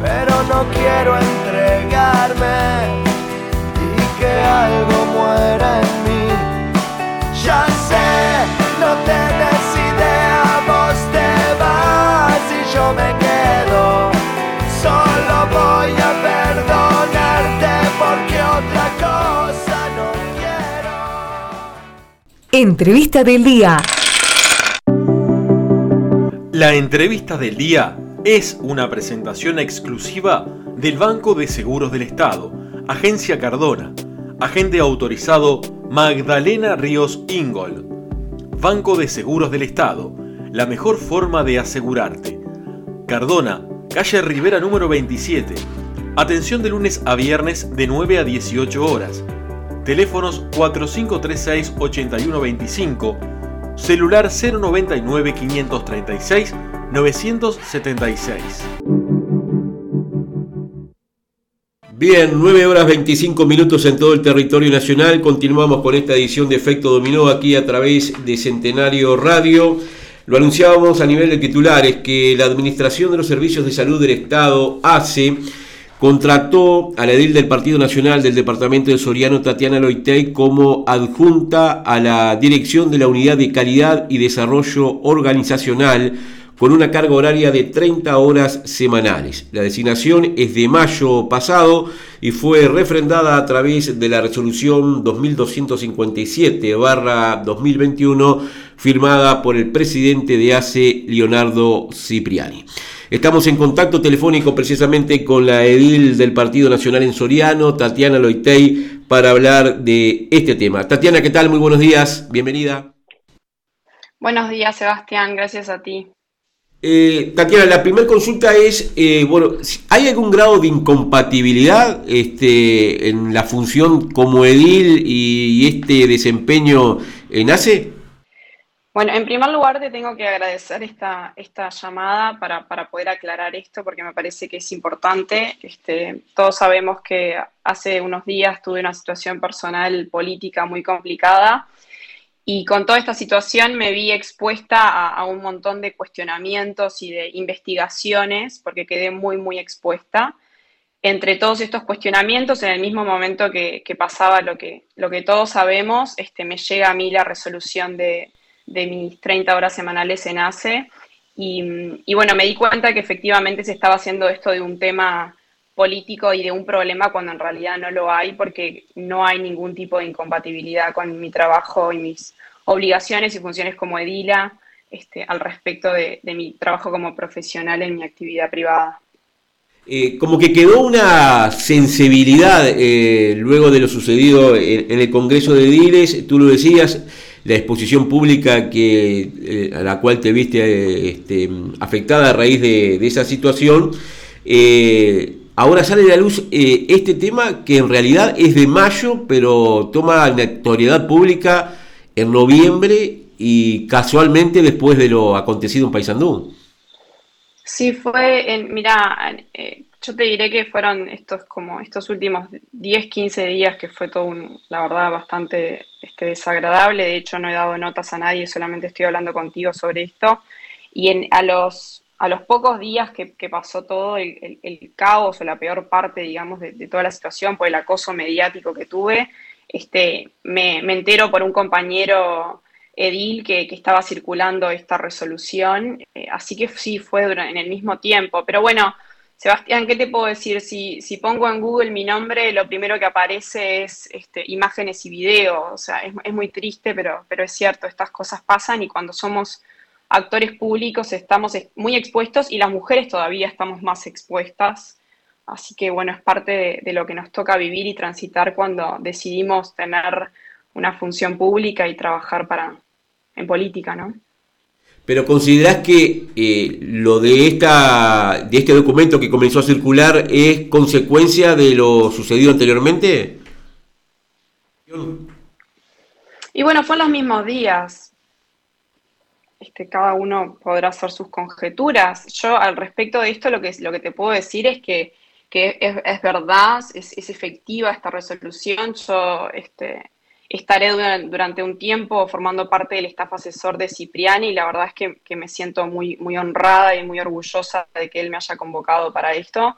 pero no quiero entregarme y que algo muera en mí. Ya sé, no te decide a vos te vas y yo me quedo. Solo voy a perdonarte porque otra cosa no quiero. Entrevista del día. La entrevista del día es una presentación exclusiva del Banco de Seguros del Estado, Agencia Cardona, agente autorizado Magdalena Ríos Ingol. Banco de Seguros del Estado, la mejor forma de asegurarte. Cardona, calle Rivera número 27. Atención de lunes a viernes de 9 a 18 horas. Teléfonos 4536-8125, celular 099 536 976. Bien, 9 horas 25 minutos en todo el territorio nacional. Continuamos con esta edición de Efecto Dominó aquí a través de Centenario Radio. Lo anunciábamos a nivel de titulares que la Administración de los Servicios de Salud del Estado, ACE, contrató a la edil del Partido Nacional del Departamento de Soriano, Tatiana Loitey, como adjunta a la dirección de la Unidad de Calidad y Desarrollo Organizacional con una carga horaria de 30 horas semanales. La designación es de mayo pasado y fue refrendada a través de la resolución 2257-2021 firmada por el presidente de ACE, Leonardo Cipriani. Estamos en contacto telefónico precisamente con la edil del Partido Nacional en Soriano, Tatiana Loitey, para hablar de este tema. Tatiana, ¿qué tal? Muy buenos días, bienvenida. Buenos días, Sebastián, gracias a ti. Eh, Tatiana, la primera consulta es, eh, bueno, ¿hay algún grado de incompatibilidad este, en la función como edil y, este desempeño en ACE? Bueno, en primer lugar te tengo que agradecer esta, esta llamada para, para, poder aclarar esto porque me parece que es importante. Este, todos sabemos que hace unos días tuve una situación personal política muy complicada y con toda esta situación me vi expuesta a, un montón de cuestionamientos y de investigaciones, porque quedé muy, muy expuesta. Entre todos estos cuestionamientos, en el mismo momento que, pasaba lo que, lo que todos sabemos, este, me llega a mí la resolución de, mis 30 horas semanales en ACE. Y, y, bueno, me di cuenta que efectivamente se estaba haciendo esto de un tema político y de un problema cuando en realidad no lo hay porque no hay ningún tipo de incompatibilidad con mi trabajo y mis obligaciones y funciones como edila este, al respecto de, mi trabajo como profesional en mi actividad privada. Eh, como que quedó una sensibilidad eh, luego de lo sucedido en, el Congreso de Ediles, tú lo decías, la exposición pública que, eh, a la cual te viste este, afectada a raíz de esa situación, Ahora sale a la luz eh, este tema que en realidad es de mayo, pero toma notoriedad pública en noviembre y casualmente después de lo acontecido en Paysandú. Sí, fue, en, mira, eh, yo te diré que fueron estos como estos últimos 10, 15 días que fue todo, un, la verdad, bastante este, desagradable. De hecho, no he dado notas a nadie, solamente estoy hablando contigo sobre esto. Y a los a los pocos días que, pasó todo el, caos o la peor parte, digamos, de, toda la situación por el acoso mediático que tuve, este, me, entero por un compañero edil que, estaba circulando esta resolución, eh, así que sí fue en el mismo tiempo. Pero bueno, Sebastián, ¿qué te puedo decir? Si, si pongo en Google mi nombre, lo primero que aparece es este, imágenes y videos, o sea, es, es muy triste, pero, pero es cierto, estas cosas pasan y cuando somos actores públicos estamos muy expuestos y las mujeres todavía estamos más expuestas. Así que bueno, es parte de, lo que nos toca vivir y transitar cuando decidimos tener una función pública y trabajar para, en política, ¿no? Pero considerás que eh, lo de, esta, de este documento que comenzó a circular es consecuencia de lo sucedido anteriormente? Y bueno, fue en los mismos días este, cada uno podrá hacer sus conjeturas. Yo al respecto de esto lo que, lo que te puedo decir es que, es, verdad, es, efectiva esta resolución. Yo este, estaré durante un tiempo formando parte del staff asesor de Cipriani y la verdad es que, me siento muy, muy honrada y muy orgullosa de que él me haya convocado para esto.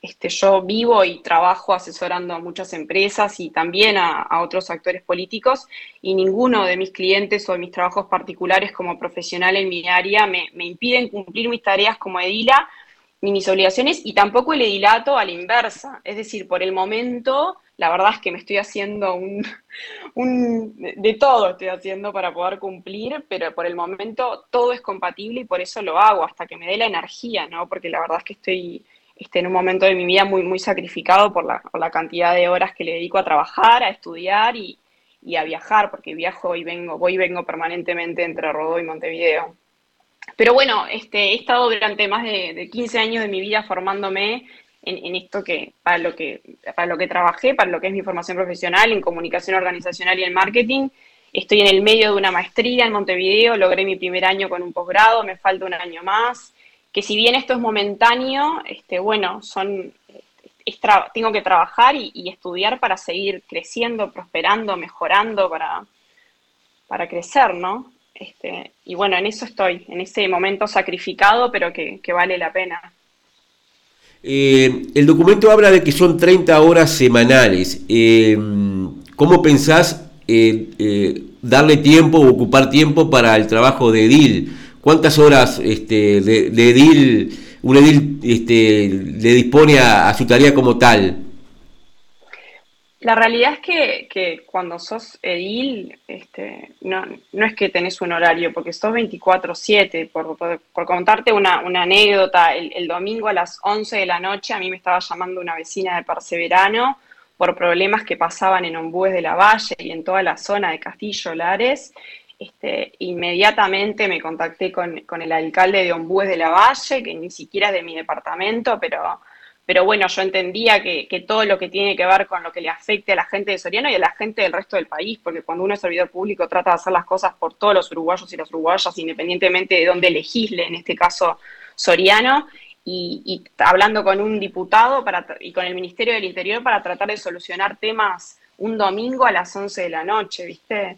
Este, yo vivo y trabajo asesorando a muchas empresas y también a, otros actores políticos y ninguno de mis clientes o de mis trabajos particulares como profesional en mi área me, impiden cumplir mis tareas como edila ni mis obligaciones y tampoco el edilato a la inversa. Es decir, por el momento la verdad es que me estoy haciendo un, de todo estoy haciendo para poder cumplir, pero por el momento todo es compatible y por eso lo hago, hasta que me dé la energía, ¿no? Porque la verdad es que estoy este, en un momento de mi vida muy, muy sacrificado por la, por la cantidad de horas que le dedico a trabajar, a estudiar y, a viajar, porque viajo y vengo, voy y vengo permanentemente entre Rodó y Montevideo. Pero bueno, este, he estado durante más de, de 15 años de mi vida formándome en, esto que para lo que para lo que trabajé, para lo que es mi formación profesional en comunicación organizacional y en marketing. Estoy en el medio de una maestría en Montevideo, logré mi primer año con un posgrado, me falta un año más. Que si bien esto es momentáneo, este, bueno, son tengo que trabajar y, estudiar para seguir creciendo, prosperando, mejorando, para, para crecer, ¿no? Este, y bueno, en eso estoy, en ese momento sacrificado, pero que vale la pena. Eh, el documento habla de que son 30 horas semanales. Eh, ¿Cómo pensás eh, darle tiempo o ocupar tiempo para el trabajo de edil? ¿Cuántas horas este, de, edil un edil este, le dispone a su tarea como tal? La realidad es que, cuando sos edil, este, no, no, es que tenés un horario, porque sos 24/7. Por, por, contarte una, anécdota, el, domingo a las 11 de la noche a mí me estaba llamando una vecina de Perseverano por problemas que pasaban en Ombúes de la Valle y en toda la zona de Castillo Lares. Este, inmediatamente me contacté con, el alcalde de Ombúes de la Valle, que ni siquiera es de mi departamento, pero pero bueno, yo entendía que, todo lo que tiene que ver con lo que le afecte a la gente de Soriano y a la gente del resto del país, porque cuando uno es servidor público trata de hacer las cosas por todos los uruguayos y las uruguayas, independientemente de dónde legisle, en este caso Soriano, y, hablando con un diputado para, y con el Ministerio del Interior para tratar de solucionar temas un domingo a las 11 de la noche, ¿viste?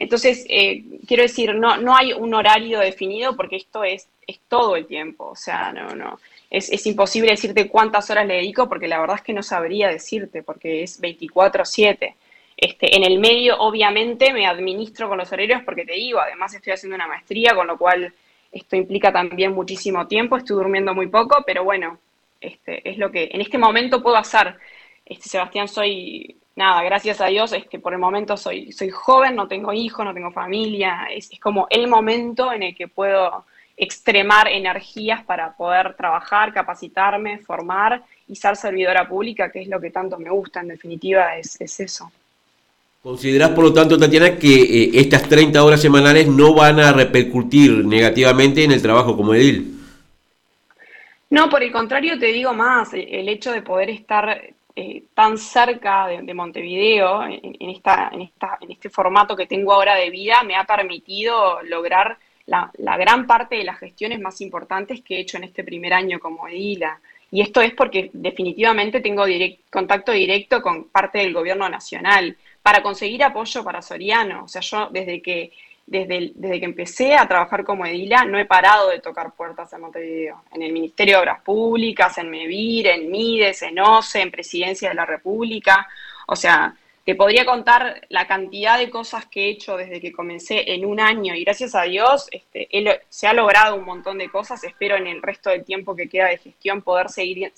Entonces, eh, quiero decir, no, no hay un horario definido porque esto es, es todo el tiempo, o sea, no, no es, imposible decirte cuántas horas le dedico porque la verdad es que no sabría decirte porque es 24/7. Este, en el medio, obviamente, me administro con los horarios porque te digo, además estoy haciendo una maestría, con lo cual esto implica también muchísimo tiempo, estoy durmiendo muy poco, pero bueno, este, es lo que en este momento puedo hacer. Este, Sebastián, soy, nada, gracias a Dios, este, por el momento soy, soy joven, no tengo hijos, no tengo familia, es, es como el momento en el que puedo extremar energías para poder trabajar, capacitarme, formar y ser servidora pública, que es lo que tanto me gusta, en definitiva es, eso. ¿Considerás, por lo tanto, Tatiana, que eh, estas 30 horas semanales no van a repercutir negativamente en el trabajo como edil? No, por el contrario, te digo más, el hecho de poder estar eh, tan cerca de, Montevideo, en, este formato que tengo ahora de vida, me ha permitido lograr la, gran parte de las gestiones más importantes que he hecho en este primer año como edila. Y esto es porque definitivamente tengo contacto directo con parte del gobierno nacional para conseguir apoyo para Soriano. O sea, yo desde que, desde, desde que empecé a trabajar como edila no he parado de tocar puertas en Montevideo. En el Ministerio de Obras Públicas, en MEVIR, en MIDES, en OCE, en Presidencia de la República. O sea, te podría contar la cantidad de cosas que he hecho desde que comencé en un año y gracias a Dios este, se ha logrado un montón de cosas. Espero en el resto del tiempo que queda de gestión poder seguir,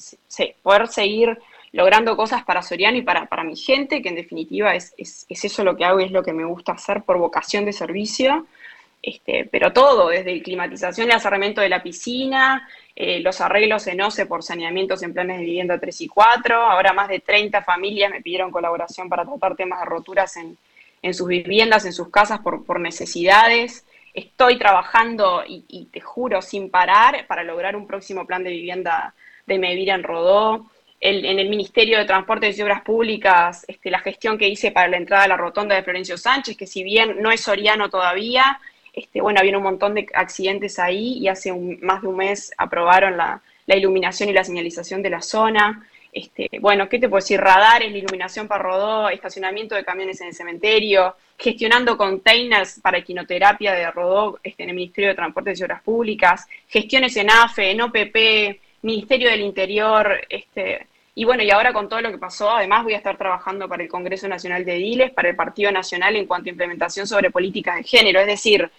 poder seguir logrando cosas para Soriano y para, para mi gente, que en definitiva es, es, es, eso lo que hago y es lo que me gusta hacer por vocación de servicio. Este, pero todo, desde climatización y acerramiento de la piscina, eh, los arreglos en OCE por saneamientos en planes de vivienda 3 y 4. Ahora más de 30 familias me pidieron colaboración para tratar temas de roturas en, sus viviendas, en sus casas por, necesidades. Estoy trabajando y, te juro sin parar para lograr un próximo plan de vivienda de Medivir en Rodó. En el Ministerio de Transportes y Obras Públicas, este, la gestión que hice para la entrada a la rotonda de Florencio Sánchez, que si bien no es soriano todavía, este, bueno, había un montón de accidentes ahí y hace más de un mes aprobaron la, iluminación y la señalización de la zona. este, bueno, ¿qué te puedo decir? Radares, iluminación para Rodó, estacionamiento de camiones en el cementerio, gestionando containers para equinoterapia de Rodó este, en el Ministerio de Transportes y Obras Públicas, gestiones en AFE, en OPP, Ministerio del Interior, este, y bueno, y ahora con todo lo que pasó, además voy a estar trabajando para el Congreso Nacional de Diles, para el Partido Nacional en cuanto a implementación sobre políticas de género, es decir,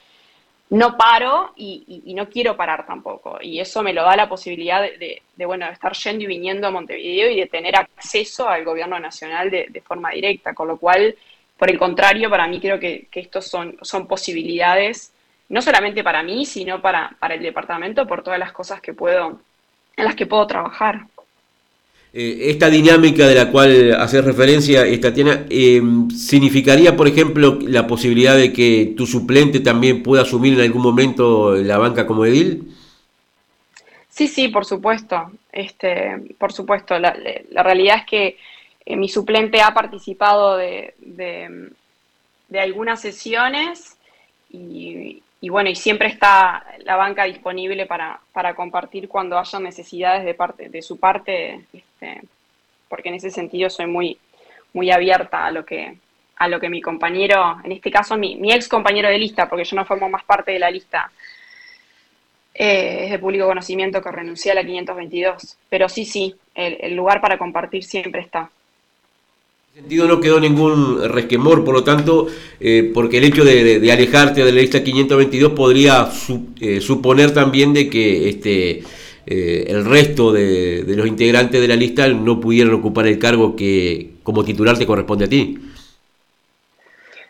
no paro y, no quiero parar tampoco. Y eso me lo da la posibilidad de, bueno, de estar yendo y viniendo a Montevideo y de tener acceso al gobierno nacional de, forma directa. Con lo cual, por el contrario, para mí creo que, estos son, son posibilidades, no solamente para mí, sino para, para el departamento, por todas las cosas que puedo, en las que puedo trabajar. Eh, esta dinámica de la cual haces referencia, Tatiana, eh, ¿significaría, por ejemplo, la posibilidad de que tu suplente también pueda asumir en algún momento la banca como edil? Sí, sí, por supuesto. Este, por supuesto. La, realidad es que eh, mi suplente ha participado de, de algunas sesiones y, bueno, y siempre está la banca disponible para, compartir cuando haya necesidades de parte de su parte, este, porque en ese sentido soy muy, muy abierta a lo que a lo que mi compañero, en este caso mi, ex compañero de lista, porque yo no formo más parte de la lista, eh, es de público conocimiento que renuncié a la 522. Pero sí, sí, el lugar para compartir siempre está sentido no quedó ningún resquemor, por lo tanto, eh, porque el hecho de, alejarte de la lista 522 podría eh, suponer también de que este eh, el resto de, los integrantes de la lista no pudieran ocupar el cargo que como titular te corresponde a ti.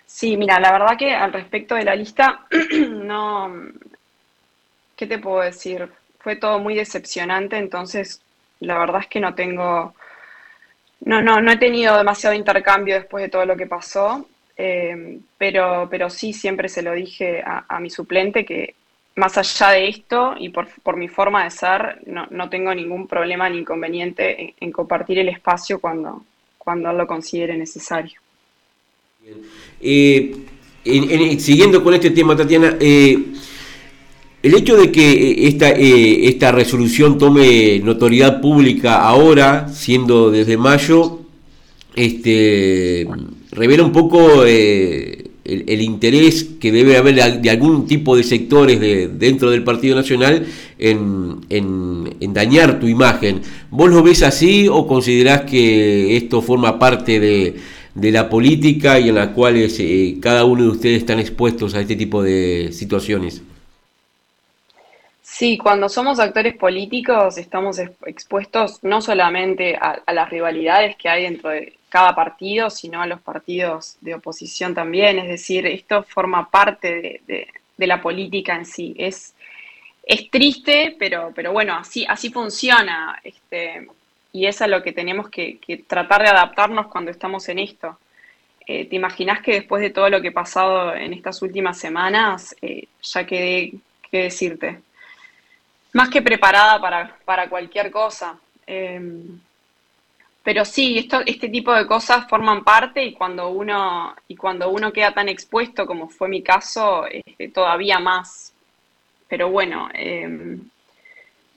Sí, mira, la verdad que al respecto de la lista, no, ¿qué te puedo decir? Fue todo muy decepcionante, entonces la verdad es que no tengo no, no, no he tenido demasiado intercambio después de todo lo que pasó, eh, pero, pero sí siempre se lo dije a, mi suplente que más allá de esto y por, mi forma de ser, no, tengo ningún problema ni inconveniente en, compartir el espacio cuando, cuando lo considere necesario. Eh, siguiendo con este tema, Tatiana, eh, el hecho de que eh, esta, eh, esta resolución tome notoriedad pública ahora, siendo desde mayo, este, revela un poco eh, el, interés que debe haber de, algún tipo de sectores de, dentro del Partido Nacional en, en, dañar tu imagen. ¿Vos lo ves así o considerás que esto forma parte de, de la política y en la cual cada uno de ustedes están expuestos a este tipo de situaciones? Sí, cuando somos actores políticos estamos expuestos no solamente a, las rivalidades que hay dentro de cada partido, sino a los partidos de oposición también. Es decir, esto forma parte de, la política en sí. Es, es triste, pero, pero bueno, así, así funciona. Este, y es a lo que tenemos que, tratar de adaptarnos cuando estamos en esto. Eh, ¿Te imaginas que después de todo lo que ha pasado en estas últimas semanas, eh, ya quedé, qué decirte? más que preparada para, cualquier cosa. Em, pero sí, esto, este tipo de cosas forman parte y cuando uno, y cuando uno queda tan expuesto como fue mi caso, este, todavía más. Pero bueno, em,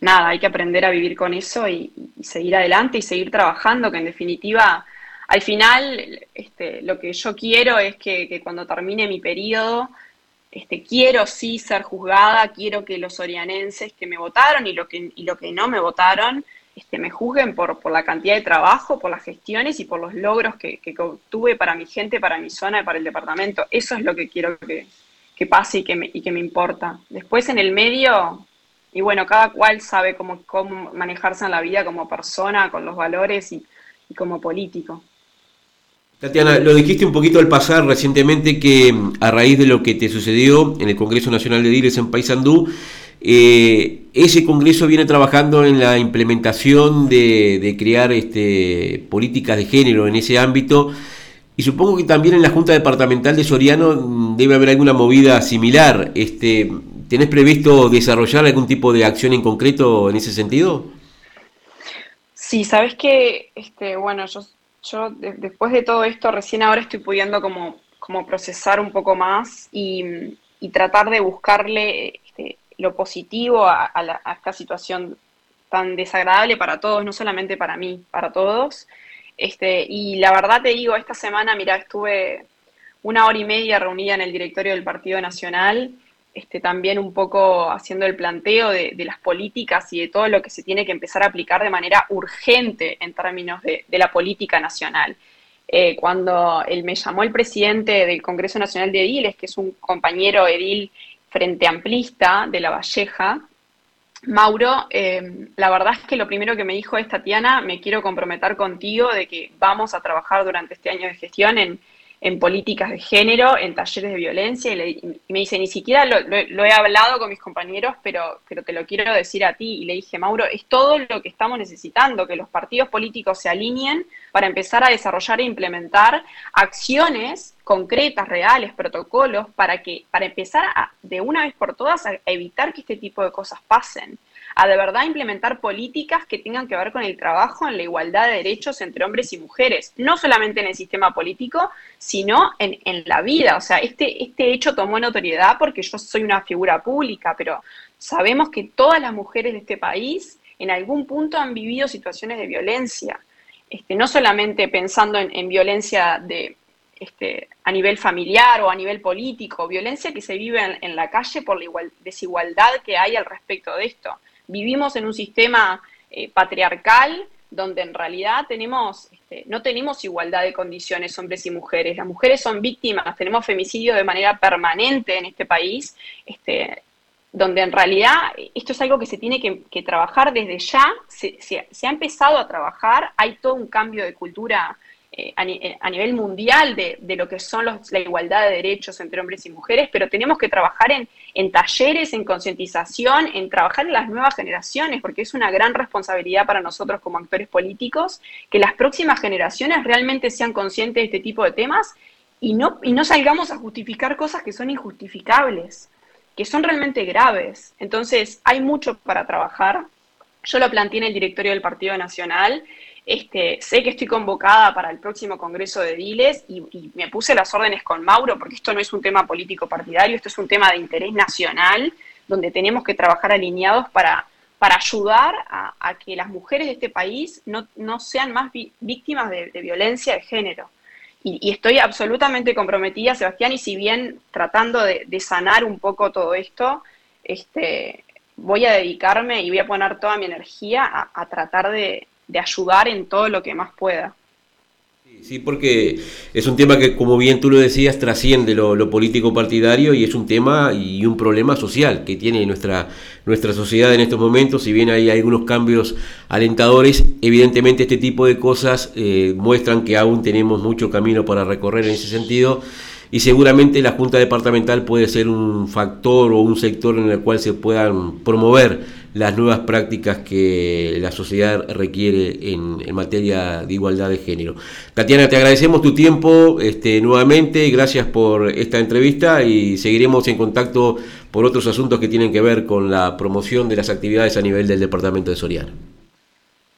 nada, hay que aprender a vivir con eso y, seguir adelante y seguir trabajando, que en definitiva, al final, este, lo que yo quiero es que, cuando termine mi periodo, este, quiero sí ser juzgada, quiero que los orianenses que me votaron y lo que, y lo que no me votaron este, me juzguen por, por, la cantidad de trabajo, por las gestiones y por los logros que, que, obtuve para mi gente, para mi zona y para el departamento. Eso es lo que quiero que, que pase y que, me, y que me importa. Después en el medio, y bueno, cada cual sabe cómo, cómo manejarse en la vida como persona, con los valores y, como político. Tatiana, lo dijiste un poquito al pasar recientemente que a raíz de lo que te sucedió en el Congreso Nacional de Diles en Paysandú, eh, ese Congreso viene trabajando en la implementación de, crear este, políticas de género en ese ámbito y supongo que también en la Junta Departamental de Soriano mm, debe haber alguna movida similar. Este, ¿Tenés previsto desarrollar algún tipo de acción en concreto en ese sentido? Sí, sabes que, este, bueno, yo después de todo esto, recién ahora estoy pudiendo como, procesar un poco más y, tratar de buscarle lo positivo a, esta situación tan desagradable para todos, no solamente para mí, para todos. Este, y la verdad te digo, esta semana, mira, estuve una hora y media reunida en el directorio del Partido Nacional, este, también un poco haciendo el planteo de, las políticas y de todo lo que se tiene que empezar a aplicar de manera urgente en términos de, la política nacional. Eh, cuando él me llamó el presidente del Congreso Nacional de Ediles, que es un compañero edil frente amplista de La Valleja, Mauro, eh, la verdad es que lo primero que me dijo es, Tatiana, me quiero comprometer contigo de que vamos a trabajar durante este año de gestión en, políticas de género, en talleres de violencia, y, me dice, ni siquiera lo, he hablado con mis compañeros, pero, pero te lo quiero decir a ti. Y le dije, Mauro, es todo lo que estamos necesitando, que los partidos políticos se alineen para empezar a desarrollar e implementar acciones concretas, reales, protocolos, para que, para empezar a, de una vez por todas a evitar que este tipo de cosas pasen a de verdad implementar políticas que tengan que ver con el trabajo en la igualdad de derechos entre hombres y mujeres, no solamente en el sistema político, sino en, la vida. O sea, este, este hecho tomó notoriedad porque yo soy una figura pública, pero sabemos que todas las mujeres de este país en algún punto han vivido situaciones de violencia. Este, no solamente pensando en, violencia de, este, a nivel familiar o a nivel político, violencia que se vive en, la calle por la igual, desigualdad que hay al respecto de esto vivimos en un sistema eh, patriarcal donde en realidad este, no tenemos igualdad de condiciones hombres y mujeres. Las mujeres son víctimas, tenemos femicidio de manera permanente en este país, este, donde en realidad esto es algo que se tiene que, trabajar desde ya, se, ha empezado a trabajar, hay todo un cambio de cultura eh, eh, a, nivel mundial de, lo que son la igualdad de derechos entre hombres y mujeres, pero tenemos que trabajar en, en talleres, en concientización, en trabajar en las nuevas generaciones, porque es una gran responsabilidad para nosotros como actores políticos que las próximas generaciones realmente sean conscientes de este tipo de temas y no, y no salgamos a justificar cosas que son injustificables, que son realmente graves. Entonces, hay mucho para trabajar. Yo lo planteé en el directorio del Partido Nacional este, sé que estoy convocada para el próximo Congreso de Diles y, me puse las órdenes con Mauro porque esto no es un tema político partidario, esto es un tema de interés nacional donde tenemos que trabajar alineados para, para ayudar a, que las mujeres de este país no, sean más víctimas de, violencia de género. Y, estoy absolutamente comprometida, Sebastián, y si bien tratando de, sanar un poco todo esto, este, voy a dedicarme y voy a poner toda mi energía a tratar de, de ayudar en todo lo que más pueda. Sí, porque es un tema que, como bien tú lo decías, trasciende lo, político partidario y es un tema y un problema social que tiene nuestra, nuestra sociedad en estos momentos. Si bien hay algunos cambios alentadores, evidentemente este tipo de cosas eh, muestran que aún tenemos mucho camino para recorrer en ese sentido y seguramente la Junta Departamental puede ser un factor o un sector en el cual se puedan promover las nuevas prácticas que la sociedad requiere en, materia de igualdad de género. Tatiana, te agradecemos tu tiempo este, nuevamente, gracias por esta entrevista y seguiremos en contacto por otros asuntos que tienen que ver con la promoción de las actividades a nivel del Departamento de Soriano.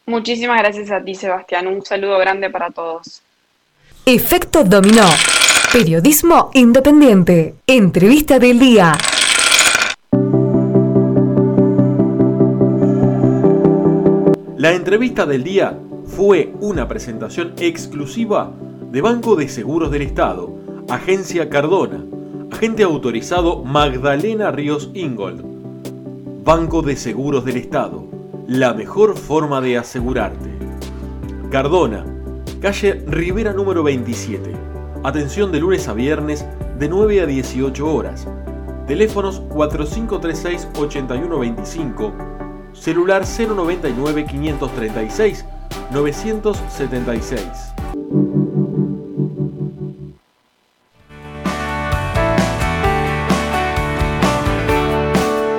Muchísimas gracias a ti, Sebastián. Un saludo grande para todos. Efecto Dominó. Periodismo independiente. Entrevista del día. La entrevista del día fue una presentación exclusiva de Banco de Seguros del Estado, Agencia Cardona, agente autorizado Magdalena Ríos Ingold. Banco de Seguros del Estado, la mejor forma de asegurarte. Cardona, calle Rivera número 27. Atención de lunes a viernes de 9 a 18 horas. Teléfonos 4536-8125 celular 099 536 976.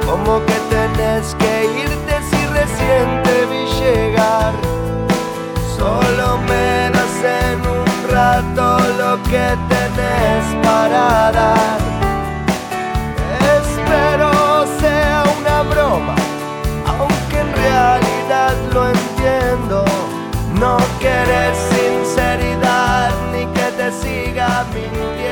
Como que tenés que irte si recién te vi llegar. Solo me das en un rato lo que tenés para dar. lo entiendo. No querer sinceridad ni que te siga mintiendo.